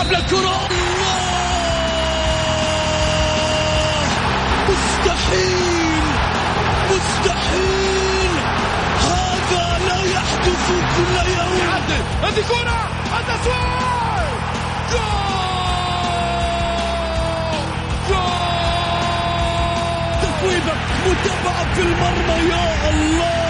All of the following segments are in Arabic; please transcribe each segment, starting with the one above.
يلعب للكرة مستحيل! مستحيل! هذا لا يحدث كل يوم. هذه كرة! التسويق جول! جول! تصويبة متابعة في المرمى يا الله!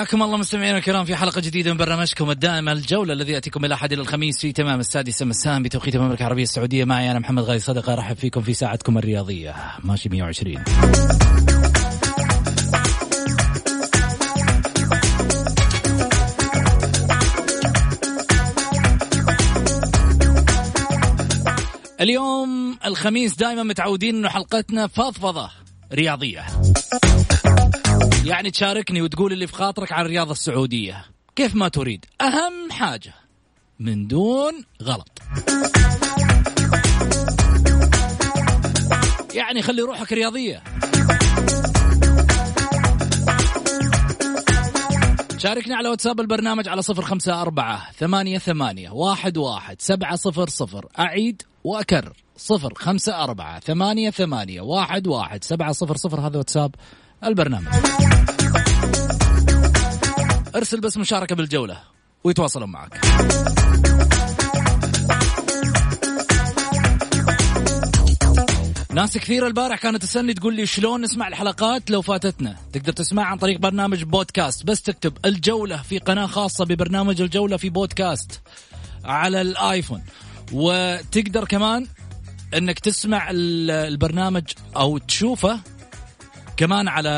حياكم الله مستمعينا الكرام في حلقة جديدة من برنامجكم الدائم الجولة الذي يأتيكم إلى أحد إلى الخميس في تمام السادسة مساء بتوقيت المملكة العربية السعودية. معي أنا محمد غازي صدقة أرحب فيكم في ساعتكم الرياضية. ماشي 120 اليوم الخميس دائما متعودين إنه حلقتنا فضفضة رياضية. يعني تشاركني وتقول اللي في خاطرك عن الرياضة السعودية. كيف ما تريد. أهم حاجة من دون غلط. يعني خلي روحك رياضية. شاركني على واتساب البرنامج على صفر خمسة أربعة ثمانية ثمانية واحد واحد سبعة صفر صفر. أعيد وأكرر صفر خمسة أربعة ثمانية ثمانية واحد واحد سبعة صفر صفر. هذا واتساب. البرنامج. ارسل بس مشاركة بالجولة ويتواصلون معك. ناس كثير البارح كانت تسألني تقول لي شلون نسمع الحلقات لو فاتتنا. تقدر تسمع عن طريق برنامج بودكاست. بس تكتب الجولة في قناة خاصة ببرنامج الجولة في بودكاست على الآيفون. وتقدر كمان إنك تسمع البرنامج أو تشوفه كمان على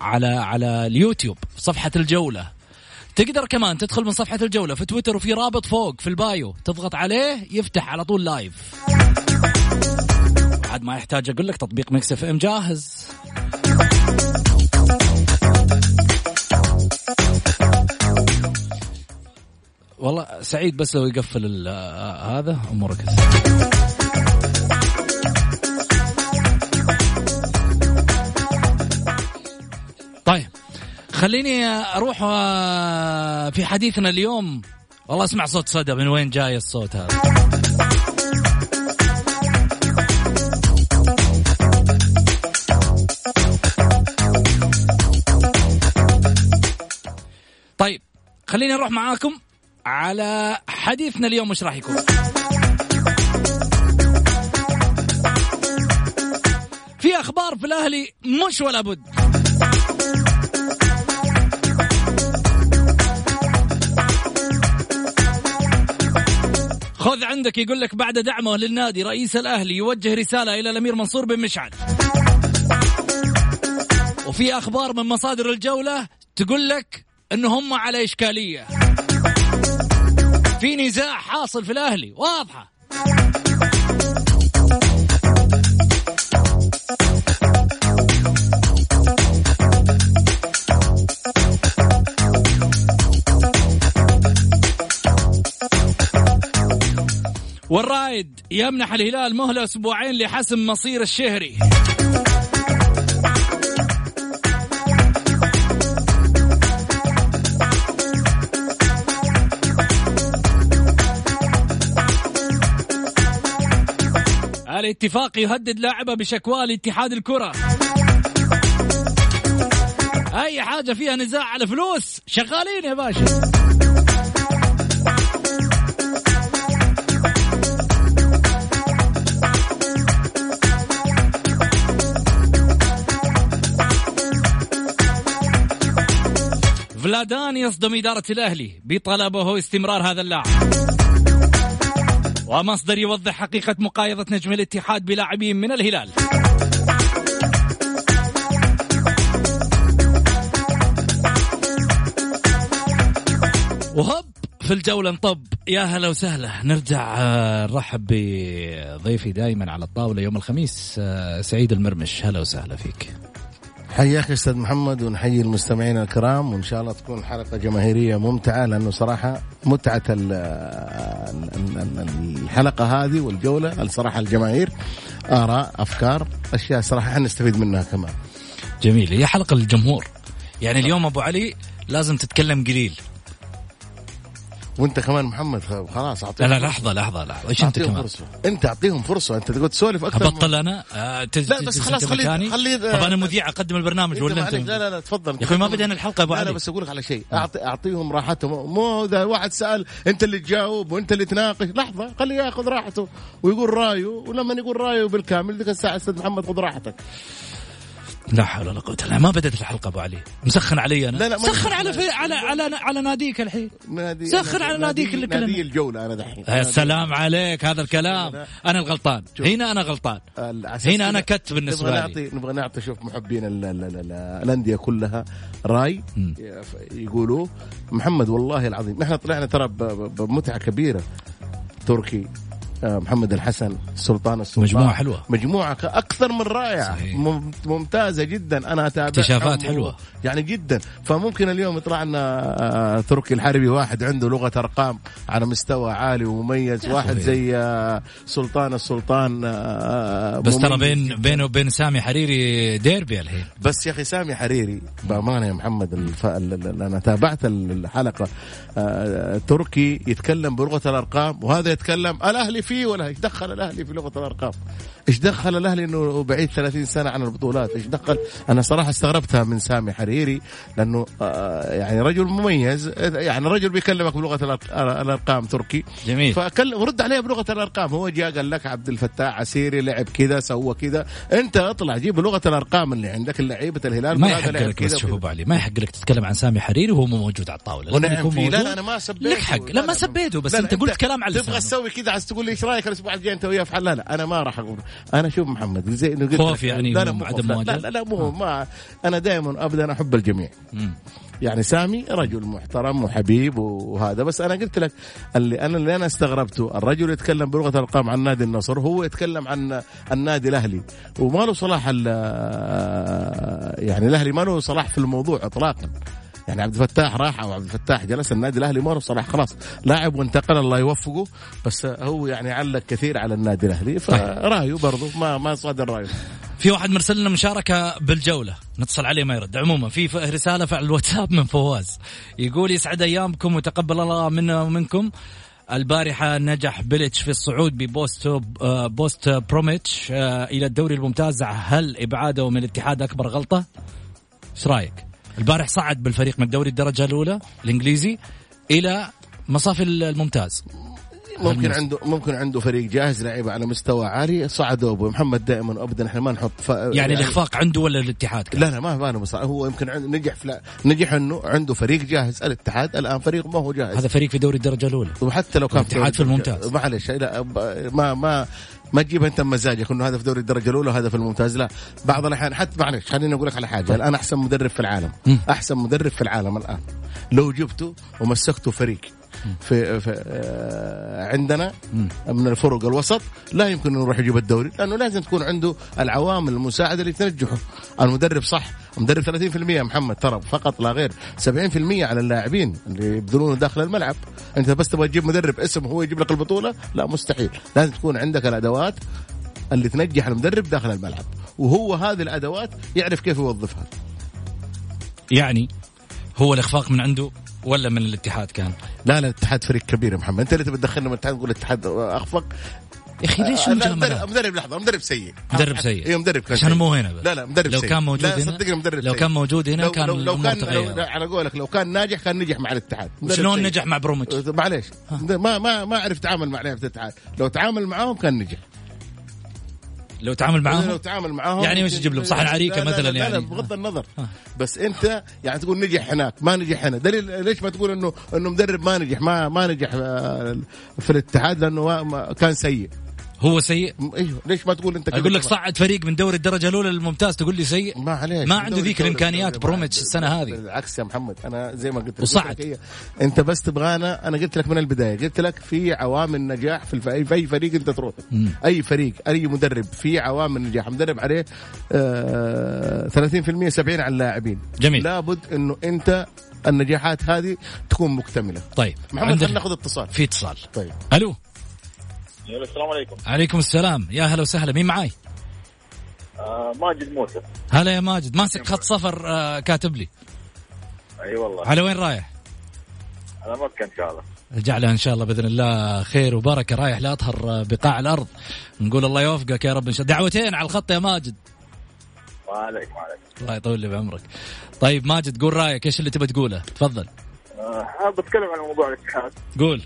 على على اليوتيوب صفحة الجولة. تقدر كمان تدخل من صفحة الجولة في تويتر وفي رابط فوق في ال bio تضغط عليه يفتح على طول live. بعد ما يحتاج أقول لك تطبيق Mix FM جاهز. والله سعيد بس لو يقفل هذا أمورك. خليني أروح آه، في حديثنا اليوم. والله اسمع صوت صدى من وين جاي الصوت هذا؟ طيب خليني أروح معاكم على حديثنا اليوم. وش راح يكون؟ في أخبار في الأهلي مش ولا بد. خذ عندك يقول لك بعد دعمه للنادي رئيس الأهلي يوجه رسالة إلى الأمير منصور بن مشعل. وفي أخبار من مصادر الجولة تقول لك انه هم على إشكالية. في نزاع حاصل في الأهلي واضحة. والرايد يمنح الهلال مهلة أسبوعين لحسم مصير الشهري. الاتفاق يهدد لاعبه بشكوى لاتحاد الكرة. أي حاجة فيها نزاع على فلوس شغالين يا باشا. بلادان يصدم إدارة الأهلي بطلبه استمرار هذا اللاعب. ومصدر يوضح حقيقة مقايضة نجم الاتحاد بلاعبين من الهلال. وهب في الجولة انطب. يا هلا وسهلا. نرجع آه، نرحب بضيفي دائما على الطاولة يوم الخميس آه، سعيد المرمش. هلا وسهلا فيك. حياك أستاذ محمد ونحيي المستمعين الكرام وإن شاء الله تكون حلقة جماهيرية ممتعة لأنه صراحة متعة ال- ال- ال- الحلقة هذه والجولة الصراحة الجماهير آراء أفكار أشياء صراحة إحنا نستفيد منها كمان. جميل. هي حلقة للجمهور. يعني اليوم أبو علي لازم تتكلم قليل. وانت كمان محمد خلاص لا اعطيهم لا لحظة لحظة لحظة. إيش أنت كمان؟ فرصة. أنت أعطيهم فرصة. أنت تقول تسولف أكثر أبطل أنا؟ آه، تز- لا، بس خلاص خلي-؟ خلي- طب أنا مذيع أقدم البرنامج ولا. أنت؟ لا لا لا تفضل. يا أخوي ما بدينا الحلقة أبو لا لا علي. بس أقول لك على شيء. أعطي أعطيهم راحتهم. مو إذا واحد سأل أنت اللي تجاوب وأنت اللي تناقش. لحظة خليه ياخذ راحته ويقول رأيه ولما يقول رأيه بالكامل ذيك الساعة أستاذ محمد خذ راحتك. لا حول ولا قوة إلا بالله. ما بدأت الحلقة أبو علي. مسخن علي أنا. لا، لا، سخن مسخن. على في على على على ناديك الحين. نادي سخر على ناديك اللي نادي. الجولة أنا دحين. يا سلام عليك هذا الكلام. أنا الغلطان. هنا أنا غلطان. هنا أنا كده كت بالنسبة نبغى لي. نعطي نبغى نعطي شوف محبين ال- ال- ال- ال- الأندية كلها رأي. يقولوا محمد والله العظيم. نحن طلعنا ترى ب- ب- بمتعة كبيرة. تركي. محمد الحسن سلطان السلطان مجموعة حلوة. مجموعة ك- أكثر من رائعة صحيح. مم- ممتازة جدا أنا أتابع اكتشافات حلوة. يعني جدا فممكن اليوم يطلع لنا آه، تركي الحربي واحد عنده لغة أرقام على مستوى عالي ومميز واحد. زي آه، سلطان السلطان آه، بس ترى بين. بينه وبين سامي حريري ديربي الحين بس يا أخي سامي حريري بأمانة يا محمد الف... ال- ال- أنا تابعت ال- الحلقة آه، تركي يتكلم بلغة الأرقام وهذا يتكلم الأهلي فيه ولا إيش دخل الأهلي في لغة الأرقام؟ إيش دخل الاهلي إنه بعيد 30 سنة عن البطولات؟ إيش دخل؟ أنا صراحة استغربتها من سامي حريري لأنه آه، يعني رجل مميز يعني رجل بيكلمك بلغة الأرقام تركي. جميل. فكلم ورد عليه بلغة الأرقام. هو جاء قال لك عبد الفتاح عسيري لعب كذا سوى كذا. أنت اطلع جيب لغه الأرقام اللي عندك لعيبة الهلال. ما يحق لك بس شوف. ابو علي ما يحق لك تتكلم عن سامي حريري وهو مو موجود على الطاولة. ونعم فيه. لا. لا أنا ما سبيته. لك حق. لا ما سبيته بس أنت قلت كلام على تبغى تسوي كذا عايز تقول لي إيش رأيك الأسبوع الجاي أنت وياه في حل؟ لا لا أنا ما راح أقول. أنا شوف محمد زي انه قلت خوف. يعني لا مو عدم. لا؟ لا لا مو ما أنا دائما ابدا أحب الجميع مم. يعني سامي رجل محترم وحبيب وهذا بس أنا قلت لك اللي أنا اللي أنا استغربته الرجل يتكلم بلغة الارقام عن نادي النصر هو يتكلم عن النادي الأهلي وما له صلاح يعني الأهلي ما له صلاح في الموضوع اطلاقا يعني عبد الفتاح راح أو عبد الفتاح جلس النادي الأهلي ما صلاح خلاص. لاعب وانتقل الله يوفقه بس هو يعني علق كثير على النادي الأهلي فرأيه برضه ما ما نصادر رأيه. في واحد مرسل لنا مشاركة بالجولة نتصل عليه ما يرد. عموما في رسالة في الواتساب من فواز. يقول يسعد أيامكم وتقبل الله منا ومنكم البارحة نجح بليتش في الصعود ببوست بوست بروميتش آه، إلى الدوري الممتاز. هل إبعاده من الاتحاد أكبر غلطة؟ إيش رأيك؟ البارح صعد بالفريق من الدوري الدرجة الأولى الإنجليزي إلى مصاف الممتاز ممكن. عنده ممكن عنده فريق جاهز لعيبه على مستوى عالي صعدوا أبو محمد دائما ابدا إحنا ما نحط ف... يعني الإخفاق عنده ولا الاتحاد؟ كان؟ لا لا ما ما أنا هو يمكن نجح في نجح إنه عنده فريق جاهز الاتحاد الآن فريق ما هو جاهز هذا فريق في دوري الدرجة الأولى وحتى لو كان الاتحاد في الممتاز. معلش لا ما ما ما تجيبها انت بمزاجك انه هذا في دوري الدرجة الأولى وهذا في الممتاز. لا بعض الأحيان حتى معلش خليني أقول لك على حاجة. الآن أحسن مدرب في العالم. أحسن مدرب في العالم الآن. لو جبته ومسكته فريق. في, في آه، عندنا من الفرق الوسط. لا يمكن انه يروح يجيب الدوري لأنه لازم تكون عنده العوامل المساعدة اللي تنجحه. المدرب صح مدرب 30% يا محمد ترى فقط لا غير. 70% على اللاعبين اللي يبذلونه داخل الملعب. أنت بس تبغى تجيب مدرب اسم هو يجيب لك البطولة؟ لا مستحيل. لازم تكون عندك الأدوات اللي تنجح المدرب داخل الملعب. وهو هذه الأدوات يعرف كيف يوظفها. يعني هو الإخفاق من عنده ولا من الاتحاد كان؟ لا لا الاتحاد فريق كبير يا محمد انت اللي تبي تدخلنا من الاتحاد تقول الاتحاد أخفق يا أخي ليش آه، مجاملات؟ مدرب لحظة مدرب سيء مدرب سيء. اي مدرب كان عشان. مو هنا بس. لا لا مدرب لو سيء. كان موجود لا هنا- صدقني مدرب لو. كان موجود هنا لو كان لو, كان. لو على قولك لو كان ناجح كان نجح مع الاتحاد شلون. نجح مع بروميتش؟ معليش ما ما ما عرف يتعامل مع لعيبة الاتحاد لو تعامل معاهم كان نجح لو تعامل لو معاهم. تعامل معاهم يعني وش يجيب لهم صحن عريكة لا لا مثلاً لا يعني؟ بغض النظر. بس أنت يعني تقول نجح هناك ما نجح هنا. دليل ليش ما تقول انه إنه مدرب ما نجح ما ما نجح آه، في الاتحاد؟ لأنه كان سيء. هو سيء؟ م- إيوه. ليش ما تقول أنت أقول لك؟ صعد فريق من دوري الدرجة الأولى للممتاز تقول لي سيء؟ ما عليك. ما عنده ذيك الإمكانيات بروميتش السنة هذه. بالعكس يا محمد أنا زي ما قلت لك. وصعد. أنت بس تبغانا أنا قلت لك من البداية قلت لك في عوامل نجاح في, الف... في أي فريق أنت تروح. أي فريق أي مدرب في عوامل نجاح. مدرب عليه آه 30% 70 على اللاعبين. جميل. لابد إنه أنت النجاحات هذه تكون مكتملة. طيب محمد خلينا ناخذ اتصال. في اتصال. طيب. ألو؟ السلام عليكم. عليكم السلام. يا هلا وسهلا. مين معاي؟ آه ماجد موسى. هلا يا ماجد. ماسك خط صفر آه كاتب لي. أي والله. على وين رايح؟ على مكة إن شاء الله. جعلها إن شاء الله بإذن الله خير وبركة. رايح لاطهر آه، بقاع الأرض. نقول الله يوفقك يا رب إن شاء الله. دعوتين على الخط يا ماجد. ما عليك ما عليك الله يطول لي بعمرك. طيب ماجد قول رأيك. إيش اللي تبى تقوله؟ تفضل. حاب اتكلم عن موضوع الاتحاد. قول.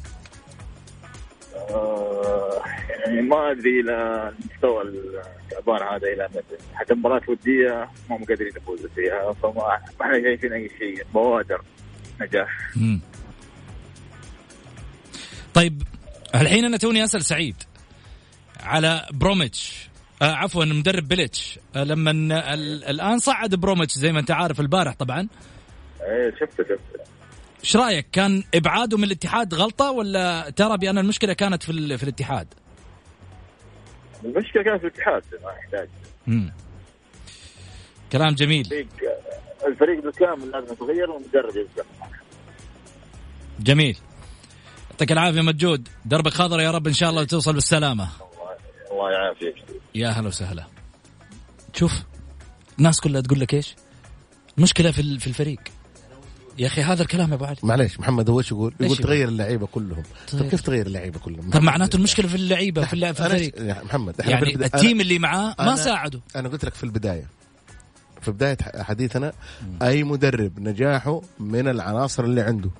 يعني ما أدري إلى المستوى التعبان هذا إلى متى. حتى مباراه وديه ما هم قادرين يفوزوا فيها فما ما إحنا شايفين أي شيء. بوادر نجاح. مم. طيب الحين أنا توني أسأل سعيد على بروميتش. آه عفوا مدرب بليتش آه لما ال- الآن صعد بروميتش زي ما أنت عارف البارح طبعا. إيه شفته شفته. إيش رأيك؟ كان ابعاده من الاتحاد غلطة ولا ترى بأن المشكلة كانت في, ال- في الاتحاد؟ المشكلة كانت في الاتحاد ما يحتاج. كلام جميل. الفريق الفريق بالكامل لازم يتغير والمدرب يبقى جميل. يعطيك العافية مجود. دربك خضر يا رب إن شاء الله توصل بالسلامة. الله يعافيك. يا هلا وسهلا. شوف الناس كلها تقول لك إيش؟ المشكلة في ال- في الفريق. يا أخي هذا الكلام يا أبو علي معليش محمد هو إيش يقول؟ يقول؟ تغير اللعيبة كلهم تغير. طيب كيف تغير اللعيبة كلهم؟ طب معناته المشكلة في اللعيبة في, الفريق محمد يعني التيم اللي معاه ما أنا- ساعده أنا قلت لك في البداية في بداية حديثنا أي مدرب نجاحه من العناصر اللي عنده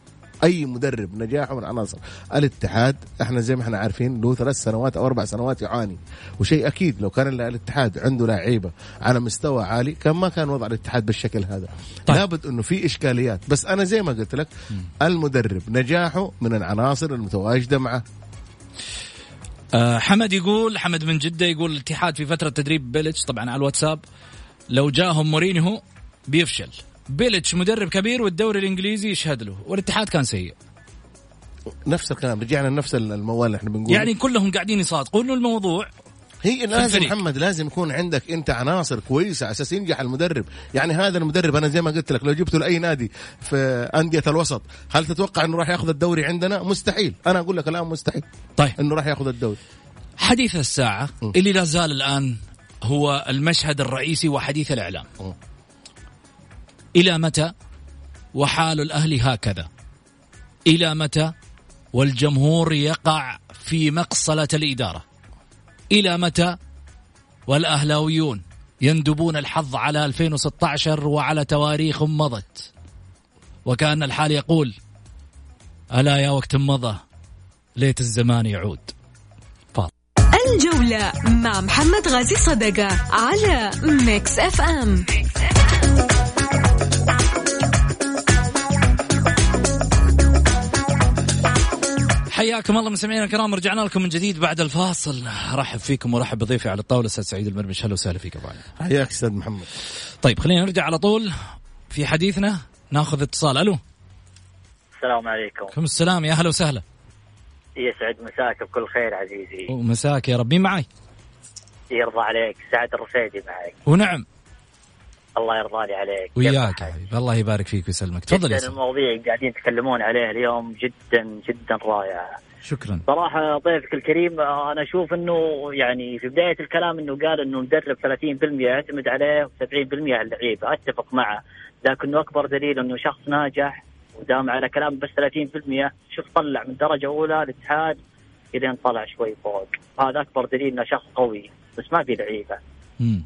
أي مدرب نجاحه من عناصر الاتحاد. إحنا زي ما إحنا عارفين له ثلاث سنوات أو أربع سنوات يعاني وشيء أكيد لو كان الاتحاد عنده لعيبة على مستوى عالي كان ما كان وضع الاتحاد بالشكل هذا. طيب. لابد إنه في إشكاليات. بس أنا زي ما قلت لك المدرب نجاحه من العناصر المتواجدة معه. آه حمد يقول حمد من جدة يقول الاتحاد في فترة تدريب بيلتش طبعا على الواتساب لو جاهم مورينيو بيفشل. بيلتش مدرب كبير والدوري الإنجليزي يشهد له. والاتحاد كان سيء. نفس الكلام رجعنا لنفس الموال اللي إحنا بنقول يعني كلهم قاعدين يصادقوا إنه الموضوع هي لازم الفريق. محمد لازم يكون عندك أنت عناصر كويسة على أساس ينجح المدرب. يعني هذا المدرب أنا زي ما قلت لك لو جبته لأي نادي في أندية الوسط هل تتوقع إنه راح ياخذ الدوري عندنا؟ مستحيل. أنا أقول لك الآن مستحيل. طيب. إنه راح ياخذ الدوري. حديث الساعة م. اللي لا زال الآن هو المشهد الرئيسي وحديث الإعلام. م. إلى متى؟ وحال الأهلي هكذا. إلى متى؟ والجمهور يقع في مقصلة الإدارة. إلى متى؟ والأهلاويون يندبون الحظ على 2016 وعلى تواريخ مضت. وكأن الحال يقول ألا يا وقت مضى ليت الزمان يعود. الجولة مع محمد غازي صدقة على Mix FM. حياكم الله مستمعينا الكرام رجعنا لكم من جديد بعد الفاصل. ارحب فيكم وارحب بضيفي على الطاولة أستاذ سعيد المرمش أهلا وسهلا فيك أبو علي. حياك أستاذ محمد. طيب خلينا نرجع على طول. في حديثنا ناخذ اتصال. ألو. السلام عليكم. عليكم السلام. يا أهلا وسهلا. يسعد مساك بكل خير عزيزي. ومساك يا رب مين معي؟ يرضى عليك سعد الرفيدي معك. ونعم. الله يرضى لي عليك. وياك يا؟ حبيبي. الله يبارك فيك ويسلمك. تفضل يا المواضيع قاعدين يتكلمون عليها اليوم جدا جدا رائعة. شكرا. صراحة ضيفك الكريم أنا أشوف إنه يعني في بداية الكلام إنه قال إنه المدرب 30% يعتمد عليه و70% على اللعيبة. أتفق معه. لكنه أكبر دليل إنه شخص ناجح ودام على كلام بس 30% شوف طلع من درجة أولى الاتحاد الين طلع شوي فوق. هذا أكبر دليل إنه شخص قوي بس ما في لعيبة. مم.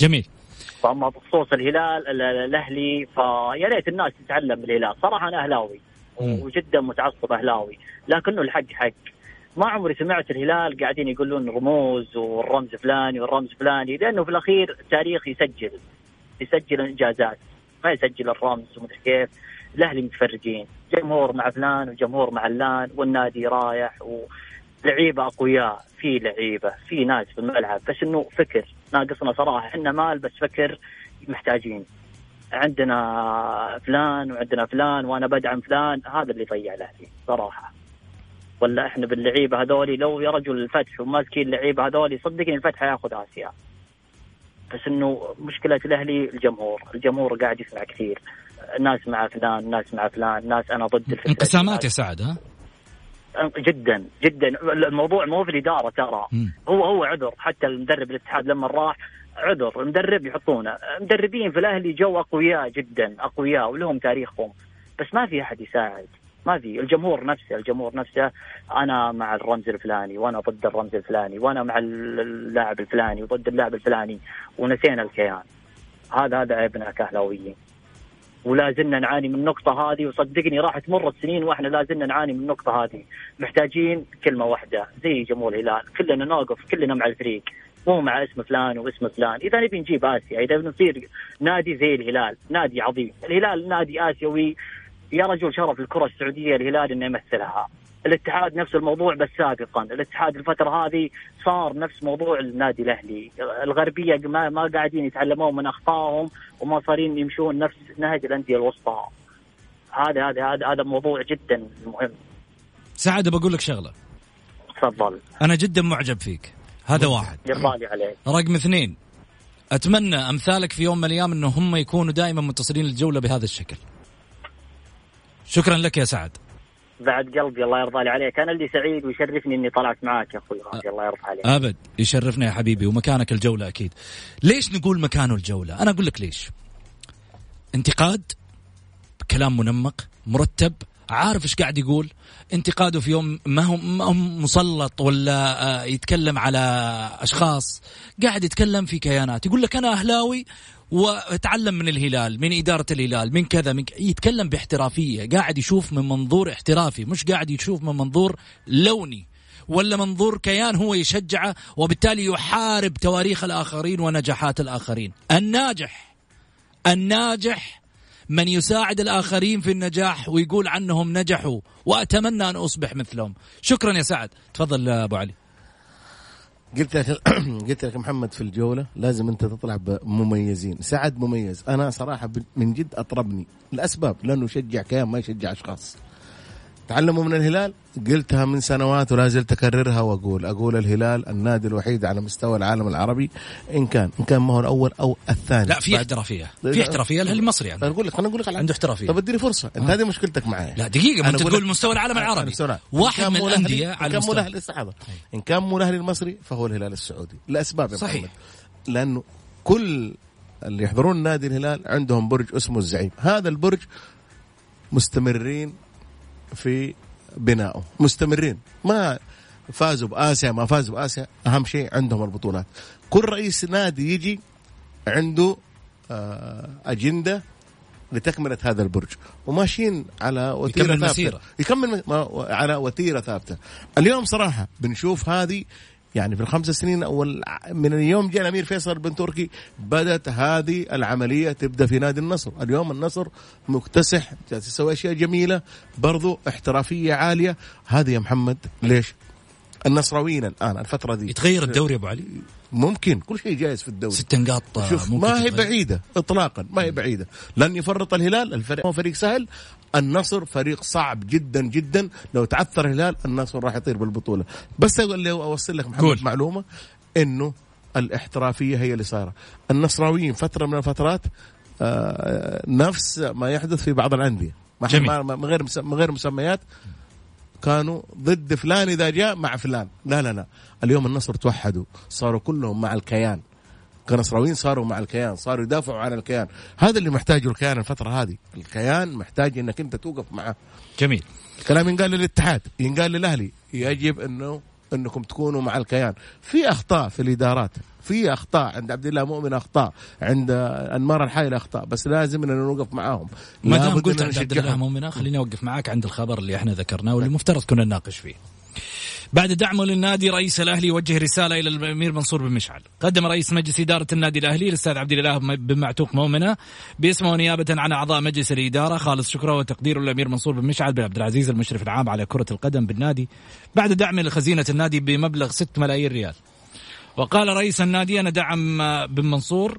جميل. فأما بخصوص الهلال ال- ال- الأهلي فيا ريت الناس تتعلم الهلال. صراحة أنا أهلاوي. وجدا متعصب أهلاوي لكنه الحق حق. ما عمري سمعت الهلال قاعدين يقولون رموز والرمز فلاني والرمز فلاني لأنه في الأخير التاريخ يسجل يسجل انجازات ما يسجل الرمز ومدري كيف. الأهلي متفرجين جمهور مع فلان وجمهور مع علان والنادي رايح و... لعيبة أقوياء في لعيبة في ناس في الملعب بس إنه فكر. ناقصنا صراحة إحنا مال بس فكر محتاجين. عندنا فلان وعندنا فلان وأنا بدعم فلان هذا اللي ضيع الاهلي صراحة. ولا إحنا باللعيبة هذولي لو يا رجل الفتح وماسكين اللعيبه هذولي صدقني الفتح حياخذ آسيا. بس إنه مشكلة الأهلي الجمهور، الجمهور قاعد يسمع كثير. ناس مع فلان، ناس مع فلان، ناس أنا ضد الفكرة انقسامات يا سعد ها؟ جدا جدا. الموضوع مو في الإدارة ترى. هو هو عذر. حتى المدرب الاتحاد لما راح عذر. المدرب يحطونه. مدربين في الأهلي جو أقوياء جدا أقوياء ولهم تاريخهم. بس ما في أحد يساعد. ما في. الجمهور نفسه الجمهور نفسه. أنا مع الرمز الفلاني وأنا ضد الرمز الفلاني وأنا مع اللاعب الفلاني وضد اللاعب الفلاني ونسينا الكيان. هذا هذا عيبنا كأهلاويين. ولا زلنا نعاني من النقطة هذه. وصدقني راح تمر السنين وإحنا لا زلنا نعاني من النقطة هذه. محتاجين كلمة واحدة. زي جمهور الهلال. كلنا نوقف. كلنا مع الفريق. مو مع اسم فلان واسم فلان. إذا نبي نجيب آسيا. إذا نصير نادي زي الهلال. نادي عظيم. الهلال نادي آسيوي. يا رجل شرف الكرة السعودية الهلال إنه يمثلها. الاتحاد نفس الموضوع بس سابقا. الاتحاد الفترة هذه صار نفس موضوع النادي الأهلي. الغربية ما, ما قاعدين يتعلمون من أخطائهم وما صارين يمشون نفس نهج الأندية الوسطى. هذا هذا هذا هذا موضوع جدا مهم. سعد بقول لك شغلة. تفضل. أنا جدا معجب فيك. هذا واحد. يرضى عليك. رقم اثنين. أتمنى أمثالك في يوم من الأيام انه هم يكونوا دائما متصلين للجوله بهذا الشكل. شكرا لك يا سعد. بعد قلبي الله يرضى لي عليك. أنا اللي سعيد ويشرفني إني طلعت معاك يا أخوي غازي الله يرضى عليك. أبد. يشرفنا يا حبيبي ومكانك الجولة أكيد. ليش نقول مكانه الجولة؟ أنا أقول لك ليش. انتقاد كلام منمق مرتب عارف إيش قاعد يقول. انتقاده في يوم ما هو ما هو مسلط ولا آه، يتكلم على أشخاص. قاعد يتكلم في كيانات. يقول لك أنا أهلاوي واتعلم من الهلال من إدارة الهلال من كذا من ك... يتكلم باحترافية قاعد يشوف من منظور احترافي مش قاعد يشوف من منظور لوني ولا منظور كيان هو يشجعه وبالتالي يحارب تواريخ الآخرين ونجاحات الآخرين. الناجح الناجح من يساعد الآخرين في النجاح ويقول عنهم نجحوا وأتمنى أن أصبح مثلهم. شكرا يا سعد. تفضل أبو علي. قلت لك قلت لك محمد في الجولة لازم أنت تطلع بمميزين. سعد مميز. أنا صراحة من جد أطربني. الاسباب لأنه يشجع كيان ما يشجع أشخاص. تعلموا من الهلال؟ قلتها من سنوات ولا زلت أكررها وأقول. أقول الهلال النادي الوحيد على مستوى العالم العربي إن كان إن كان ما هو الأول أو الثاني. لا في احترافية. في احترافية الاهلي المصري يعني أنا أقول لك أنا أقول لك. عنده احترافية. طب اديني فرصة. أنت هذه مشكلتك معايا لا دقيقة ما أنت تقول مستوى العالم العربي. واحد من الأندية على كان مو المستوى. الأهلي لحظه إن كان مو الأهلي المصري فهو الهلال السعودي. لأسباب صحيح. محمد. لأنه كل اللي يحضرون نادي الهلال عندهم برج اسمه الزعيم. هذا البرج مستمرين في بنائه. مستمرين. ما فازوا بآسيا ما فازوا بآسيا أهم شيء عندهم البطولات. كل رئيس نادي يجي عنده آه، أجندة لتكملة هذا البرج. وماشيين على وتيرة يكمل ثابتة. مسيرة. يكمل على وتيرة ثابتة. اليوم صراحة بنشوف هذه يعني في الخمس سنين أول من اليوم جاء الأمير فيصل بن تركي بدأت هذه العملية تبدأ في نادي النصر، اليوم النصر مكتسح يسوي أشياء جميلة برضو احترافية عالية، هذه يا محمد ليش؟ النصراويين الآن الفترة دي. يتغير الدوري يا أبو علي؟ ممكن كل شيء جايز في الدوري. ست نقاط شوف ما هي تتغير. بعيدة إطلاقا ما هي بعيدة. لن يفرط الهلال الفريق هو فريق سهل. النصر فريق صعب جدا جدا. لو تعثر الهلال النصر راح يطير بالبطولة. بس اللي أوصل لك محمد قول. معلومة إنه الاحترافية هي اللي صايرة. النصراويين فترة من الفترات آه نفس ما يحدث في بعض ما- من غير من غير مسميات. كانوا ضد فلان إذا جاء مع فلان. لا لا لا. اليوم النصر توحدوا. صاروا كلهم مع الكيان. كنصراويين صاروا مع الكيان صاروا يدافعوا عن الكيان. هذا اللي محتاجه الكيان الفترة هذه. الكيان محتاج إنك أنت توقف معه. جميل. الكلام ينقال للاتحاد ينقال للأهلي. يجب إنه إنكم تكونوا مع الكيان. في أخطاء في الإدارات. في أخطاء عند عبد الله مؤمن أخطاء عند أنمار الحايل اخطاء بس لازم اننا نوقف معاهم. ما دام قلت عند عبد الله. مؤمنه خليني أوقف معاك عند الخبر اللي إحنا ذكرناه واللي المفترض كنا نناقش فيه. بعد دعمه للنادي رئيس الأهلي يوجه رسالة إلى الأمير منصور بن مشعل. قدم رئيس مجلس إدارة النادي الأهلي الاستاذ عبد الإله بن معتوق مؤمنة باسمه نيابة عن أعضاء مجلس الإدارة. خالص شكره وتقديره للأمير منصور بن مشعل بن عبد العزيز المشرف العام على كرة القدم بالنادي. بعد دعم لخزينة النادي بمبلغ 6 ملايين ريال. وقال رئيس النادي أنا دعم بن منصور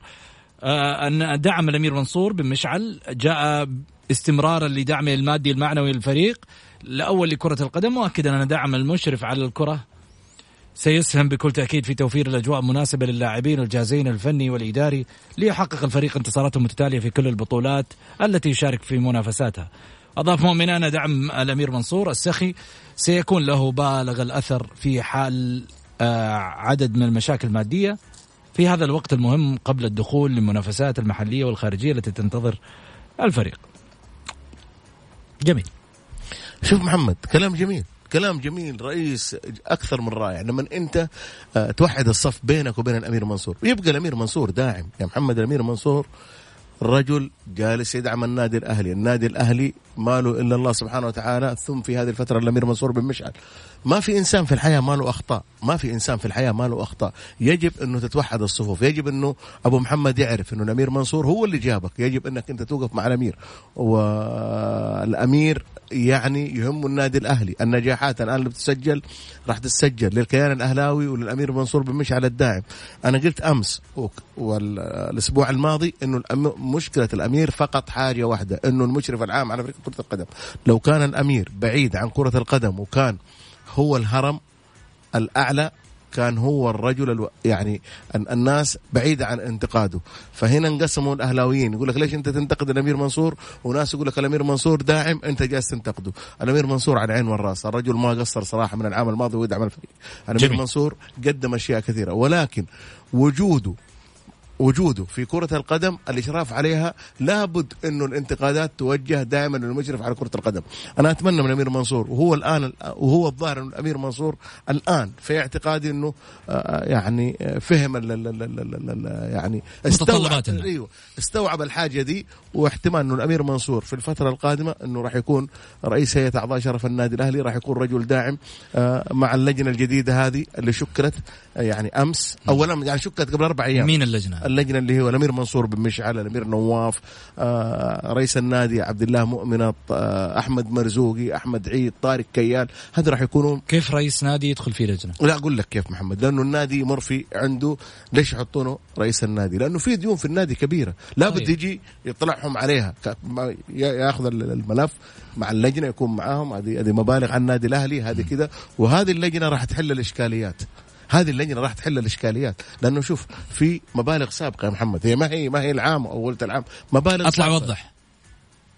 آه، أن دعم الأمير منصور بن مشعل جاء استمرارا لدعمه المادي المعنوي للفريق الأول لكرة القدم مؤكدا أن دعم المشرف على الكرة سيسهم بكل تأكيد في توفير الأجواء المناسبة للاعبين والجهازين الفني والإداري ليحقق الفريق انتصاراته المتتاليه في كل البطولات التي يشارك في منافساتها. أضاف مؤمن ان دعم الأمير منصور السخي سيكون له بالغ الأثر في حال عدد من المشاكل المادية في هذا الوقت المهم قبل الدخول للمنافسات المحلية والخارجية التي تنتظر الفريق. جميل. شوف محمد كلام جميل كلام جميل رئيس أكثر من رائع لما أنت آه، توحد الصف بينك وبين الأمير منصور ويبقى الأمير منصور داعم يا محمد الأمير منصور رجل جالس يدعم النادي الأهلي، النادي الأهلي ما له إلا الله سبحانه وتعالى ثم في هذه الفترة الأمير منصور بن مشعل. ما في إنسان في الحياة ما له أخطاء، ما في إنسان في الحياة ما له أخطاء، يجب إنه تتوحد الصفوف، يجب إنه أبو محمد يعرف إنه الأمير منصور هو اللي جابك، يجب إنك أنت توقف مع الأمير. والأمير يعني يهم النادي الأهلي، النجاحات الآن اللي بتسجل راح تتسجل. للكيان الأهلاوي وللأمير منصور بن مشعل الداعم. أنا قلت أمس والأسبوع الماضي إنه مشكلة الأمير فقط حاجة واحدة. إنه المشرف العام على فريق كرة القدم. لو كان الأمير بعيد عن كرة القدم وكان هو الهرم الأعلى كان هو الرجل ألو... يعني الناس بعيدة عن انتقاده. فهنا انقسموا الأهلاويين يقول لك ليش أنت تنتقد الأمير منصور؟ وناس يقول لك الأمير منصور داعم أنت جالس تنتقده. الأمير منصور على العين والرأس الرجل ما قصر صراحة من العام الماضي ويدعم الفريق. الأمير جميل. منصور قدم أشياء كثيرة ولكن وجوده وجوده في كرة القدم الإشراف عليها لابد أنه الانتقادات توجه دائما للمشرف على كرة القدم. أنا أتمنى من أمير منصور وهو الآن وهو الظاهر أن الأمير منصور الآن في اعتقادي أنه آه، يعني فهم ال ال يعني استوعب أيوه استوعب الحاجة دي واحتمال أنه الأمير منصور في الفترة القادمة أنه راح يكون رئيس هيئة أعضاء شرف النادي الأهلي راح يكون رجل داعم آه، مع اللجنة الجديدة هذه اللي شكلت يعني أمس أولا يعني شكلت قبل أربع أيام مين اللجنة؟ اللجنة اللي هو الأمير منصور بن مشعل الأمير نواف آه، رئيس النادي عبد الله مؤمنة آه، أحمد مرزوقي أحمد عيد طارق كيال هذا راح يكونوا كيف رئيس نادي يدخل في لجنة؟ لا أقول لك كيف محمد لأنه النادي مرفي عنده ليش يحطونه رئيس النادي؟ لأنه في ديون في النادي كبيرة لابد طيب. يجي يطلعهم عليها ياخذ الملف مع اللجنة يكون معاهم هذه هذه مبالغ عن النادي الأهلي هذه كذا وهذه اللجنة راح تحل الإشكاليات هذه اللجنة راح تحل الإشكاليات. لأنه شوف في مبالغ سابقة يا محمد. هي ما هي ما هي العام أو ولد العام. مبالغ أطلع وضح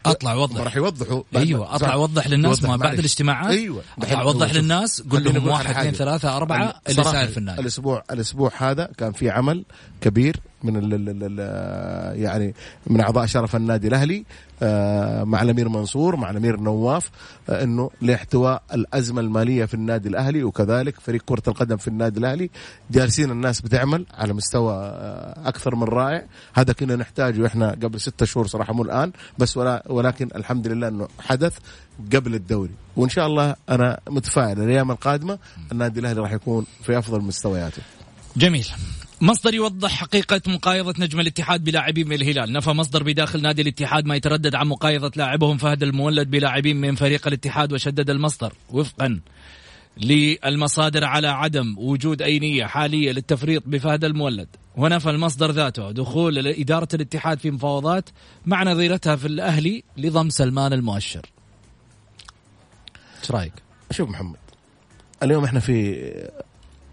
أطلع وضح راح يوضحوا. أيوه أطلع وضح للناس ما بعد الاجتماعات. أيوه. أطلع وضح للناس. قول لهم واحد اثنين ثلاثة أربعة اللي صار في النادي. الأسبوع الأسبوع هذا كان في عمل كبير. من ال ال ال يعني من أعضاء شرف النادي الأهلي آه، مع الأمير منصور مع الأمير نواف آه، إنه لاحتواء الأزمة المالية في النادي الأهلي وكذلك فريق كرة القدم في النادي الأهلي. جالسين الناس بتعمل على مستوى آه، أكثر من رائع. هذا كنا نحتاجه إحنا قبل ستة شهور صراحة مو الآن بس ولا ولكن الحمد لله إنه حدث قبل الدوري. وإن شاء الله أنا متفائل الأيام القادمة النادي الأهلي راح يكون في أفضل مستوياته. جميل. مصدر يوضح حقيقة مقايضة نجم الاتحاد بلاعبين من الهلال. نفى مصدر بداخل نادي الاتحاد ما يتردد عن مقايضة لاعبهم فهد المولد بلاعبين من فريق الاتحاد وشدد المصدر. وفقا للمصادر على عدم وجود أي نية حالية للتفريط بفهد المولد. ونفى المصدر ذاته دخول إدارة الاتحاد في مفاوضات مع نظيرتها في الأهلي لضم سلمان المؤشر. إيش رأيك؟ شوف محمد اليوم إحنا في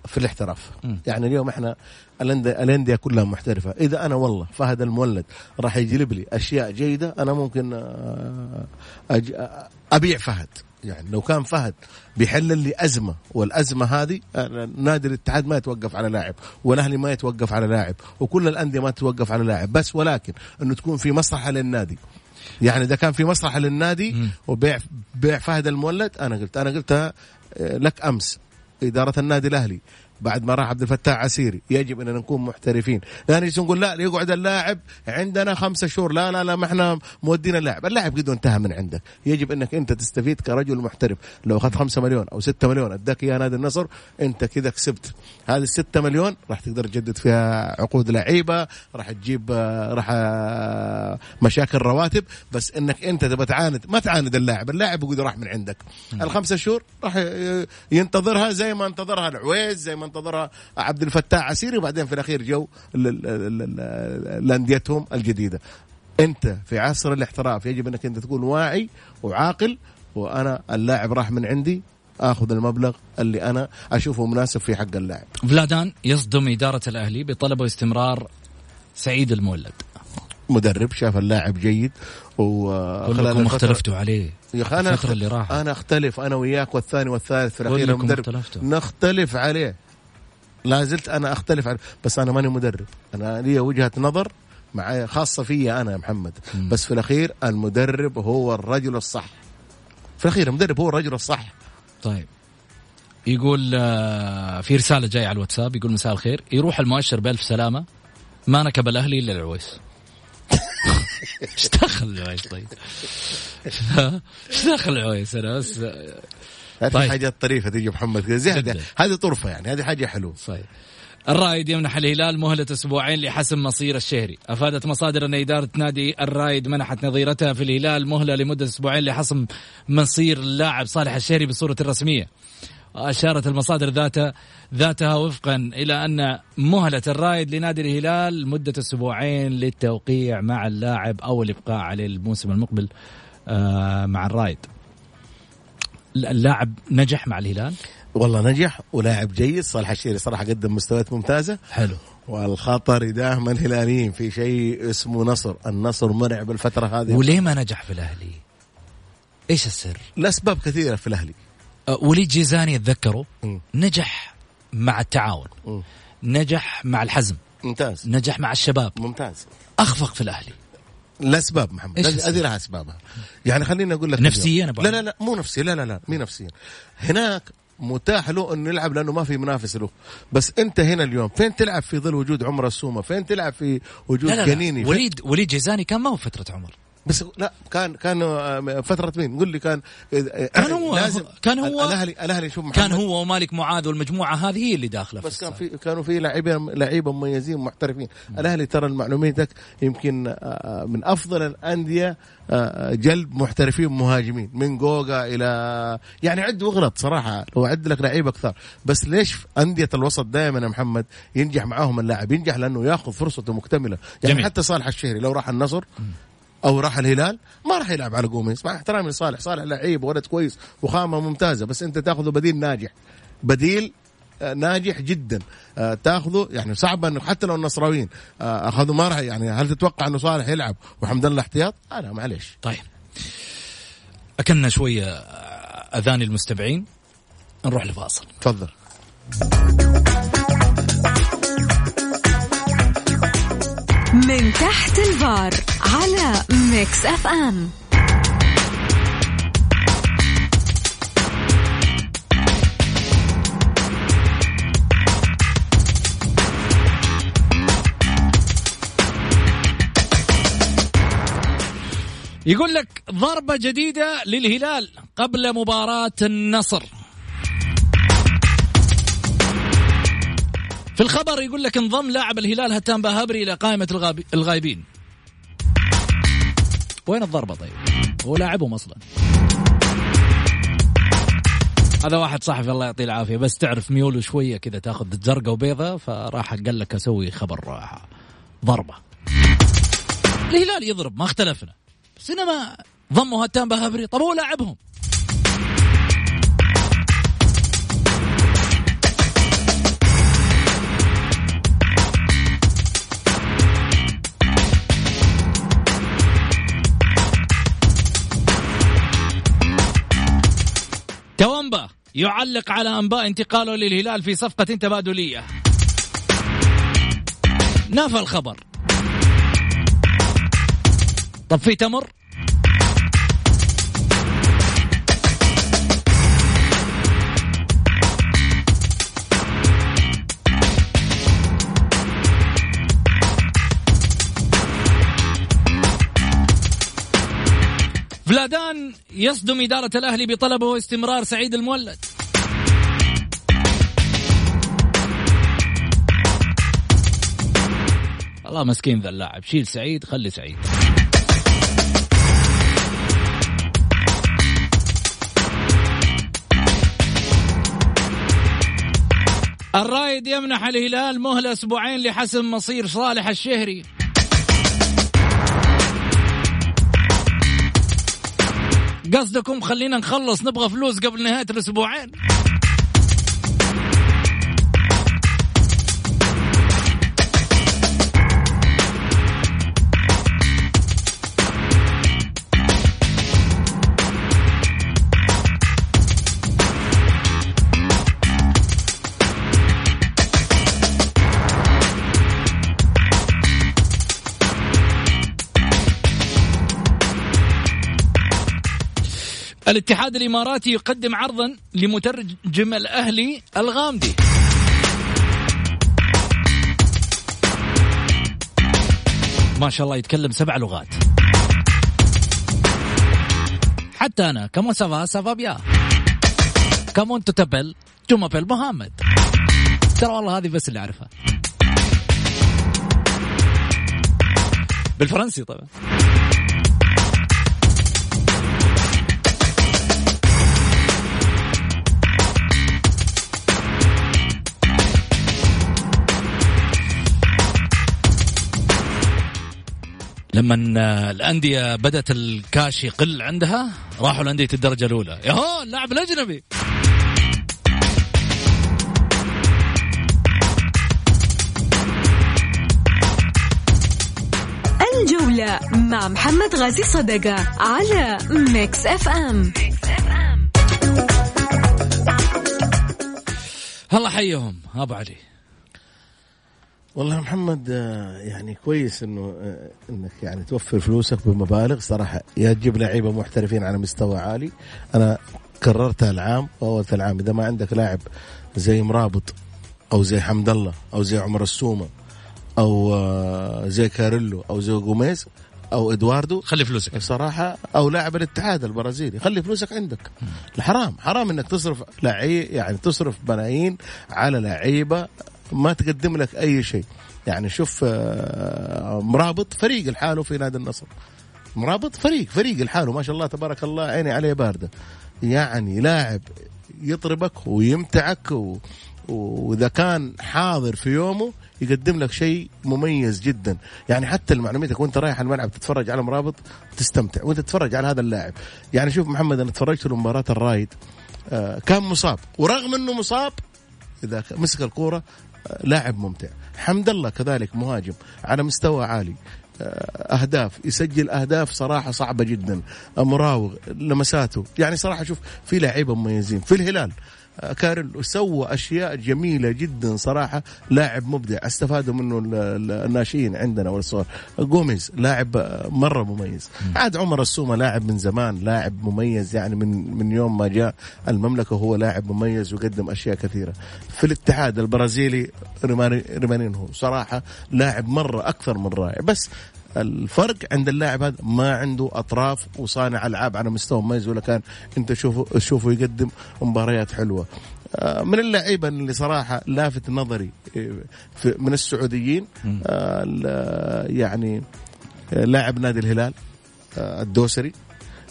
في الاحتراف. م. يعني اليوم إحنا الانديه كلها محترفة. إذا أنا والله فهد المولد راح يجلب لي أشياء جيدة أنا ممكن آه، أبيع فهد. يعني لو كان فهد بيحل لي أزمة والأزمة هذه نادي الاتحاد ما يتوقف على لاعب والأهلي ما يتوقف على لاعب وكل الأندية ما تتوقف على لاعب. بس ولكن إنه تكون في مصلحة للنادي. يعني إذا كان في مصلحة للنادي وبيع بيع فهد المولد أنا قلت أنا قلتها آه، لك أمس. إدارة النادي الأهلي. بعد ما راح عبد الفتاح عسيري يجب أن نكون محترفين. لا نجلس نقول لا يقعد اللاعب عندنا خمسة شهور. لا لا لا ما إحنا مودين اللاعب. اللاعب قد انتهى من عندك. يجب أنك أنت تستفيد كرجل محترف. لو اخذت خمسة مليون أو ستة مليون أداك اياه نادي النصر أنت كذا كسبت. هذه الستة مليون راح تقدر تجدد فيها عقود لعيبة راح تجيب راح مشاكل رواتب. بس أنك أنت تبغى تعاند ما تعاند اللاعب. اللاعب يقول راح من عندك. الخمسة شهور راح ينتظرها زي ما انتظرها العويز زي ما انتظرها عبد الفتاح عسيري وبعدين في الأخير جو لانديتهم الجديدة. أنت في عصر الاحتراف يجب أنك أنت تكون واعي وعاقل وأنا اللاعب راح من عندي آخذ المبلغ اللي أنا أشوفه مناسب في حق اللاعب. فلادان يصدم إدارة الأهلي بطلب استمرار سعيد المولد. مدرب شاف اللاعب جيد وخلال اختلفتوا عليه. الفترة اللي راحت. أنا أختلف أنا وياك والثاني والثالث في الأخير المدرب اختلفتوا. نختلف عليه. لا زلت أنا أختلف عليه بس أنا ماني مدرب. أنا لي وجهة نظر معي خاصة في أنا يا محمد. مم. بس في الأخير المدرب هو الرجل الصح. في الأخير المدرب هو الرجل الصح. طيب. يقول آه، في رسالة جاية على الواتساب يقول مساء الخير. يروح المؤشر بألف سلامة. ما نكب الأهلي إلا العويس. إيش دخل العويس طيب؟ إيش دخل العويس؟ أنا بس طيب. حاجات طريفة تيجي محمد زي هذه طرفة يعني هذه حاجة حلوة. صحيح الرائد يمنح الهلال مهلة أسبوعين لحسم مصير الشهري. أفادت مصادر أن إدارة نادي الرائد منحت نظيرتها في الهلال مهلة لمدة أسبوعين لحسم مصير اللاعب صالح الشهري بصورة رسمية. أشارت المصادر ذاتها ذاتها وفقا إلى أن مهلة الرائد لنادي الهلال مدة أسبوعين للتوقيع مع اللاعب أو الإبقاء عليه الموسم المقبل آه، مع الرائد. اللاعب نجح مع الهلال؟ والله نجح ولاعب جيد صالح الشيري صراحة قدم مستويات ممتازة. حلو. والخطر دائما الهلاليين في شيء اسمه نصر. النصر مرعب الفترة هذه. وليه ما نجح في الأهلي؟ إيش السر؟ لأسباب كثيرة في الأهلي. أه، وليد جيزاني اتذكره. نجح مع التعاون. مم. نجح مع الحزم. ممتاز. نجح مع الشباب. ممتاز. أخفق في الأهلي. لأسباب محمد. هذه لها أسبابها. يعني خليني أقول لك نفسياً لا؟ لا لا مو نفسي لا لا لا مي نفسيا هناك متاح له إنه يلعب لأنه ما في منافس له. بس أنت هنا اليوم فين تلعب في ظل وجود عمر السومة؟ فين تلعب في وجود لا لا, جنيني؟ لا. وليد وليد جيزاني كان ما هو فترة عمر. بس لا كان كان آه، فترة مين؟ قول لي كان كان هو- كان هو- الاهلي الأهلي شوف محمد. كان هو ومالك معاذ والمجموعة هذه هي اللي داخلة بس كان. في كانوا في لعيبه لعيبه مميزين محترفين. الأهلي ترى معلوميتك يمكن آه، من أفضل الأندية آه، جلب محترفين مهاجمين من جوجا إلى يعني عد واغلط صراحة لو عد لك لعيبه أكثر. بس ليش أندية الوسط دائما يا محمد ينجح معاهم اللاعب؟ ينجح لأنه ياخذ فرصته مكتملة. يعني جميل. حتى صالح الشهري لو راح النصر أو راح الهلال ما راح يلعب على جوميز مع احترامي لصالح صالح لعيب ولد كويس وخامة ممتازة بس أنت تأخذه بديل ناجح. بديل آه، ناجح جدا. آه، تأخذه يعني صعب إنه حتى لو النصراويين آه، أخذوا ما راح يعني هل تتوقع إنه صالح يلعب وحمد الله احتياط؟ لا معليش. طيب. أكلنا شوية أذاني المستمعين نروح لفاصل. تفضل. من تحت الفار على Mix FM يقول لك ضربة جديدة للهلال قبل مباراة النصر. في الخبر يقول لك انضم لاعب الهلال هتان بهبري إلى قائمة الغاب- الغايبين. وين الضربة طيب؟ هو لاعبهم أصلا. هذا واحد صاحبي الله يعطيه العافية بس تعرف ميوله شوية كذا تاخذ زرقاء وبيضة فراح قال لك أسوي خبر ضربة. الهلال يضرب ما اختلفنا. بس إنما ضموا هتان بهبري طب هو لاعبهم. توامبا يعلق على أنباء انتقاله للهلال في صفقة تبادلية. نفى الخبر. طب في تمر؟ فلادان يصدم إدارة الأهلي بطلبه واستمرار سعيد المولد. والله مسكين ذا اللاعب. شيل سعيد خلي سعيد. الرايد يمنح الهلال مهلة أسبوعين لحسم مصير صالح الشهري. قصدكم خلينا نخلص نبغى فلوس قبل نهاية الأسبوعين. الاتحاد الإماراتي يقدم عرضا لمترجم الاهلي الغامدي. ما شاء الله يتكلم سبع لغات. حتى أنا comment ça va ça va bien. comment t'appelles je m'appelle محمد. ترى والله هذه بس اللي أعرفها. بالفرنسي طبعا. لما الأندية بدأت الكاش يقل عندها راحوا لأندية الدرجة الأولى. يا اللاعب الأجنبي. الجولة مع محمد غازي صدقة على Mix FM الله حيهم أبو علي. والله محمد آه، يعني كويس إنه آه، إنك يعني توفر فلوسك بمبالغ. صراحة يا تجيب لعيبة محترفين على مستوى عالي. أنا كررتها العام واول العام. إذا ما عندك لاعب زي مرابط أو زي حمد الله أو زي عمر السومة أو آه، زي كاريلو أو زي جوميز أو إدواردو خلي فلوسك. صراحة أو لاعب الاتحاد البرازيلي خلي فلوسك عندك. حرام حرام إنك تصرف لعي يعني تصرف ملايين على لعيبة ما تقدم لك أي شيء. يعني شوف آه، مرابط فريق لحاله في نادي النصر. مرابط فريق فريق لحاله. ما شاء الله تبارك الله عيني عليه باردة. يعني لاعب يطربك ويمتعك و... وإذا كان حاضر في يومه يقدم لك شيء مميز جدا. يعني حتى معلوماتك وأنت رايح الملعب تتفرج على مرابط تستمتع وأنت تتفرج على هذا اللاعب. يعني شوف محمد أنا تفرجت له مباراة الرايد آه كان مصاب. ورغم إنه مصاب إذا مسك الكورة لاعب ممتع. حمد الله كذلك مهاجم على مستوى عالي. آه، أهداف. يسجل أهداف صراحة صعبة جدا. مراوغ لمساته. يعني صراحة شوف في لعيبة مميزين. في الهلال. كارل سوى أشياء جميلة جدا صراحة. لاعب مبدع. استفادوا منه الناشئين عندنا والصغار جوميز لاعب مرة مميز. عاد عمر السومة لاعب من زمان لاعب مميز يعني من من يوم ما جاء المملكة هو لاعب مميز وقدم أشياء كثيرة. في الاتحاد البرازيلي ريمانينهو صراحة لاعب مرة أكثر من رائع. بس الفرق عند اللاعب هذا ما عنده أطراف وصانع ألعاب على مستوى مميز ولا كان أنت تشوفه تشوفه يقدم مباريات حلوة. آه، من اللعيبه اللي صراحة لافت نظري آه، من السعوديين آه، يعني لاعب نادي الهلال الدوسري.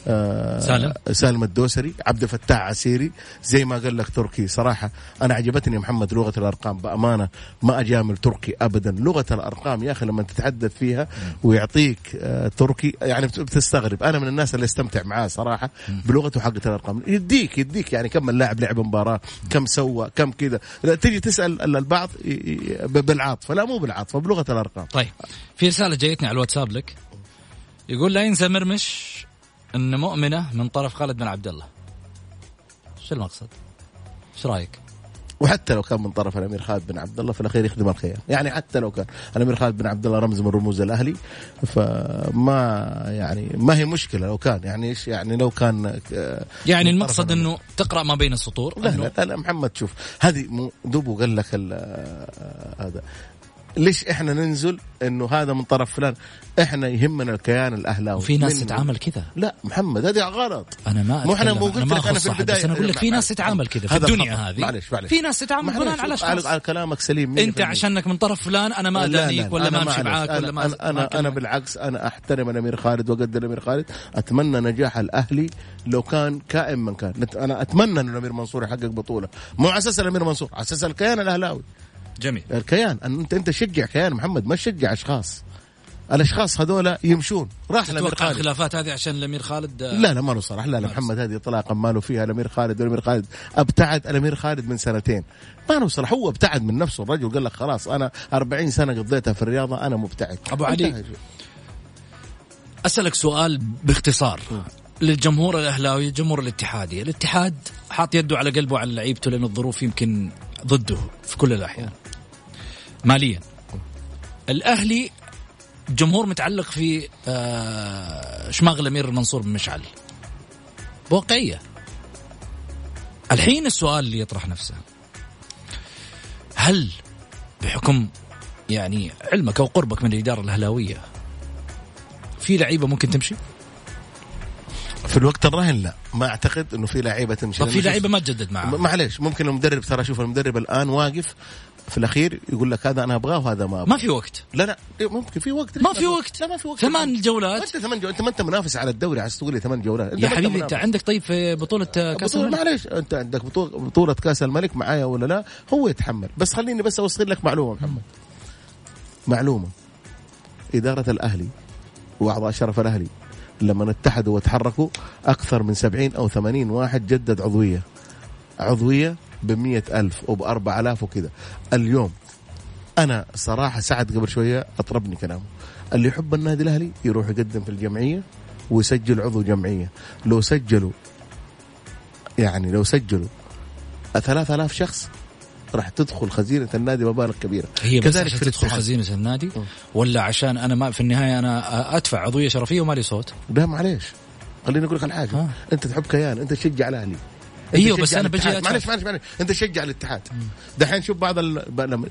آه، سالم سالم الدوسري عبد الفتاح عسيري. زي ما قال لك تركي صراحة أنا عجبتني محمد لغة الأرقام. بأمانة ما أجامل تركي ابدا. لغة الأرقام يا أخي لما تتحدث فيها ويعطيك آه، تركي يعني بتستغرب. أنا من الناس اللي أستمتع معاه صراحة بلغته حقه الأرقام. يديك يديك يعني كم اللاعب لعب مباراة كم سوى كم كذا. تيجي تسأل البعض بالعاطفة. لا مو بالعاطفة بلغة الأرقام. طيب في رسالة جايتني على الواتساب لك. يقول لا ينسى مرمش. إن مؤمنة من طرف خالد بن عبد الله. شو المقصد؟ إيش رأيك؟ وحتى لو كان من طرف الأمير خالد بن عبد الله في الاخير يخدم الخير، يعني حتى لو كان الأمير خالد بن عبد الله رمز من رموز الأهلي فما يعني ما هي مشكلة لو كان. يعني إيش يعني لو كان آه، يعني المقصد إنه تقرأ ما بين السطور لا لا, لا, لا محمد شوف هذه دوبو قال لك آه، هذا. ليش إحنا ننزل إنه هذا من طرف فلان؟ إحنا يهمنا الكيان الأهلاوي. وفي ناس تتعامل كذا. لا محمد هذه غلط. أنا ما مو إحنا مو قلت لك أنا في البدايه بس أنا أقول لك في ناس تتعامل كذا في الدنيا. هذه. معلش معلش في ناس تتعامل بناء على اشخاص على كلامك سليم أنت عشانك من طرف فلان أنا ما ادانيك ولا ما امشي معاك ولا ما أنا أنا. بالعكس أنا أحترم الأمير خالد وأقدر الأمير خالد. أتمنى نجاح الأهلي لو كان كائن من كان. أنا أتمنى إن الأمير منصور يحقق بطولة. مو على أساس الأمير منصور على أساس الكيان الأهلاوي. جميل. الكيان. انت أنت شجع كيان محمد ما تشجع أشخاص. الأشخاص هذول يمشون. راح الامير خالد. الخلافات هذه عشان الأمير خالد؟ لا لا ما له صراحة. لا لا محمد هذه اطلاقا ما له فيها. الأمير خالد والامير خالد. أبتعد الأمير خالد من سنتين. ما له صراحة. هو ابتعد من نفسه. الرجل قال لك خلاص أنا 40 سنة قضيتها في الرياضة أنا مبتعد. أبو علي. أسألك سؤال باختصار. للجمهور الأهلاوي الجمهور الاتحادي. الاتحاد حاط يده على قلبه على لعيبته لأن الظروف يمكن ضده في كل الأحيان. ماليا. الأهلي جمهور متعلق في آه، شماغ الأمير منصور بن مشعل. بواقعيه الحين السؤال اللي يطرح نفسه. هل بحكم يعني علمك أو قربك من الإدارة الأهلاوية في لعيبة ممكن تمشي؟ في الوقت الراهن لا. ما أعتقد إنه في لعيبة تمشي. في لعيبة ما تجدد معاه معليش ممكن المدرب ترى شوف المدرب الآن واقف في الأخير يقول لك هذا أنا أبغاه وهذا ما أبغاه. ما في وقت. لا لا ممكن في وقت. ما في وقت. لا ما في وقت. ثمان جولات. أنت ثمان جولات أنت ما أنت منافس على الدوري عايز تقول لي ثمان جولات. يا حبيبي أنت. عندك طيب في بطولة كأس بطولة الملك؟ معليش أنت عندك بطولة كأس الملك معايا ولا لا؟ هو يتحمل. بس خليني بس أوصل لك معلومة محمد. معلومة. إدارة الأهلي وأعضاء شرف الأهلي لما اتحدوا وتحركوا أكثر من 70 أو 80 واحد جدد عضوية. عضوية بمية ألف وبأربع ألاف وكذا اليوم أنا صراحة سعد قبل شوية أطربني كلامه. اللي يحب النادي الأهلي يروح يقدم في الجمعية ويسجل عضو جمعية. لو سجلوا يعني لو سجلوا 3000 شخص راح تدخل خزينة النادي مبالغ كبيرة. هي بس كذلك عشان تدخل. خزينة النادي ولا عشان أنا ما في النهاية أنا أدفع عضوية شرفية وما لي صوت؟ لا معليش. خليني أقول لك على حاجة آه. أنت تحب كيان أنت تشجع الأهلي. أيوه بس أنا بجي. معلش معلش معلش. أنت تشجع الاتحاد. دحين شوف بعض ال...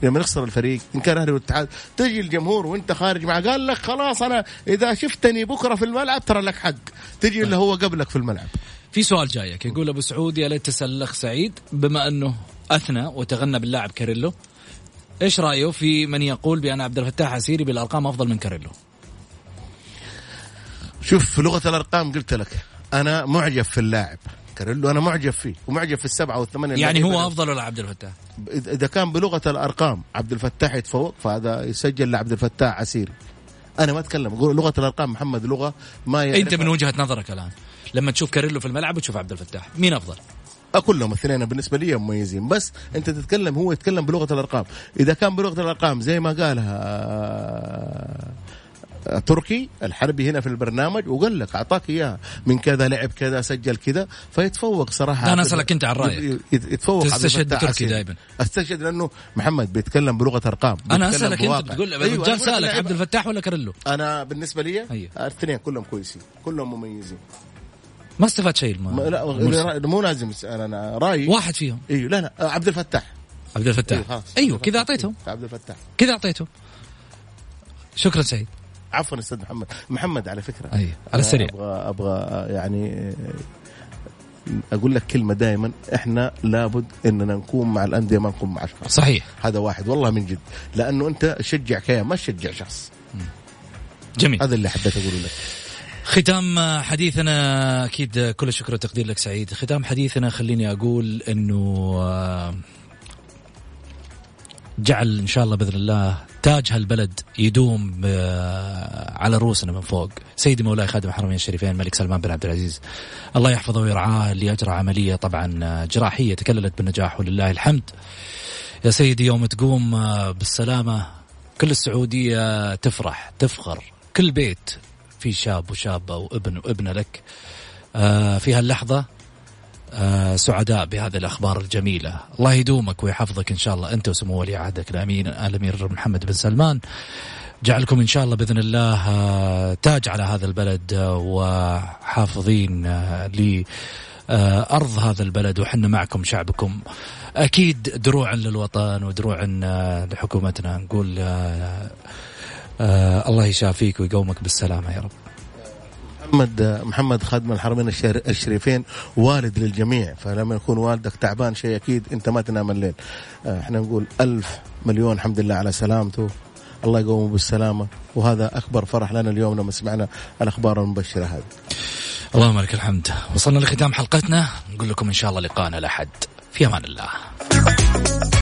لما نخسر الفريق إن كان أهلي والاتحاد تجي الجمهور وأنت خارج معه قال لك خلاص أنا إذا شفتني بكرة في الملعب ترى لك حق. تجي اللي هو قبلك في الملعب. في سؤال جايك يقول أبو سعود يا ليت تسال الاخ سعيد بما أنه أثنى وتغنى باللاعب كاريلو إيش رأيه في من يقول بأن عبد الفتاح عسيري بالأرقام أفضل من كاريلو؟ شوف لغة الأرقام قلت لك أنا معجب في اللاعب. كاريلو أنا معجب فيه ومعجب في السبعة والثمانية يعني هو أفضل ولا عبد الفتاح؟ اذا كان بلغة الأرقام عبد الفتاح يتفوق فهذا يسجل لعبد الفتاح عسيري أنا ما أتكلم أقول لغة الأرقام محمد لغة ما يعرفها. أنت من وجهة نظرك الآن لما تشوف كاريلو في الملعب وتشوف عبد الفتاح مين أفضل؟ كلهم الاثنين بالنسبة لي مميزين بس أنت تتكلم هو يتكلم بلغة الأرقام إذا كان بلغة الأرقام زي ما قالها آه، تركي الحربي هنا في البرنامج وقال لك أعطاك اياها من كذا لعب كذا سجل كذا فيتفوق صراحة عبد- أسألك أنت عن يت- يتفوق تستشهد بتركي. دايماً. أستشهد لأنه محمد بيتكلم بلغة أرقام أنا أسألك أنت. بتقول أيوة، الرجال سالك لك عبد الفتاح ولا كاريلو؟ أنا بالنسبة لي أيوة. الاثنين كلهم كويسين كلهم مميزين ما استفاد شيء ما لا. مو لازم أنا رايي واحد فيهم إيوه لا لا عبد الفتاح عبد الفتاح. إيوه كذا اعطيتهم عبد الفتاح كذا اعطيتهم شكرا سعيد عفوا أستاذ محمد. محمد على فكرة. أيوة، على السريع. أبغى أبغى يعني أقول لك كلمة دائما إحنا لابد إننا نكون مع الأندية ما نكون مع أشخاص. صحيح. هذا واحد والله من جد. لأنه أنت شجع كيان ما تشجع شخص. جميل. هذا اللي حبيت أقوله لك. ختام حديثنا أكيد كل الشكر والتقدير لك سعيد. ختام حديثنا خليني أقول إنه آه، جعل إن شاء الله بإذن الله تاج هالبلد يدوم آه، على رؤوسنا من فوق. سيدي مولاي خادم الحرمين الشريفين الملك سلمان بن عبد العزيز. الله يحفظه ويرعاه اللي اجرى عملية طبعا آه، جراحية تكللت بالنجاح ولله الحمد. يا سيدي يوم تقوم آه، بالسلامة كل السعودية تفرح تفخر. كل بيت في شاب وشابة وابن وابنة لك. في هاللحظة آه، سعداء بهذه الأخبار الجميلة، الله يدومك ويحفظك إن شاء الله. أنت وسمو ولي عهدك الأمين الأمير محمد بن سلمان. جعلكم إن شاء الله بإذن الله آه، تاج على هذا البلد آه، وحافظين آه، ل آه، أرض هذا البلد وحنا معكم شعبكم. أكيد دروعا للوطن ودروعا آه، لحكومتنا. نقول آه، آه، الله يشافيك ويقومك بالسلامة يا رب. محمد محمد خادم الحرمين الشر- الشريفين والد للجميع. فلما يكون والدك تعبان شيء أكيد أنت ما تنام الليل. آه، إحنا نقول ألف مليون حمد لله على سلامته. الله يقومه بالسلامة. وهذا أكبر فرح لنا اليوم لما سمعنا الأخبار المبشرة هذه. اللهم لك الحمد. وصلنا لختام حلقتنا. نقول لكم إن شاء الله لقاءنا الأحد. في أمان الله.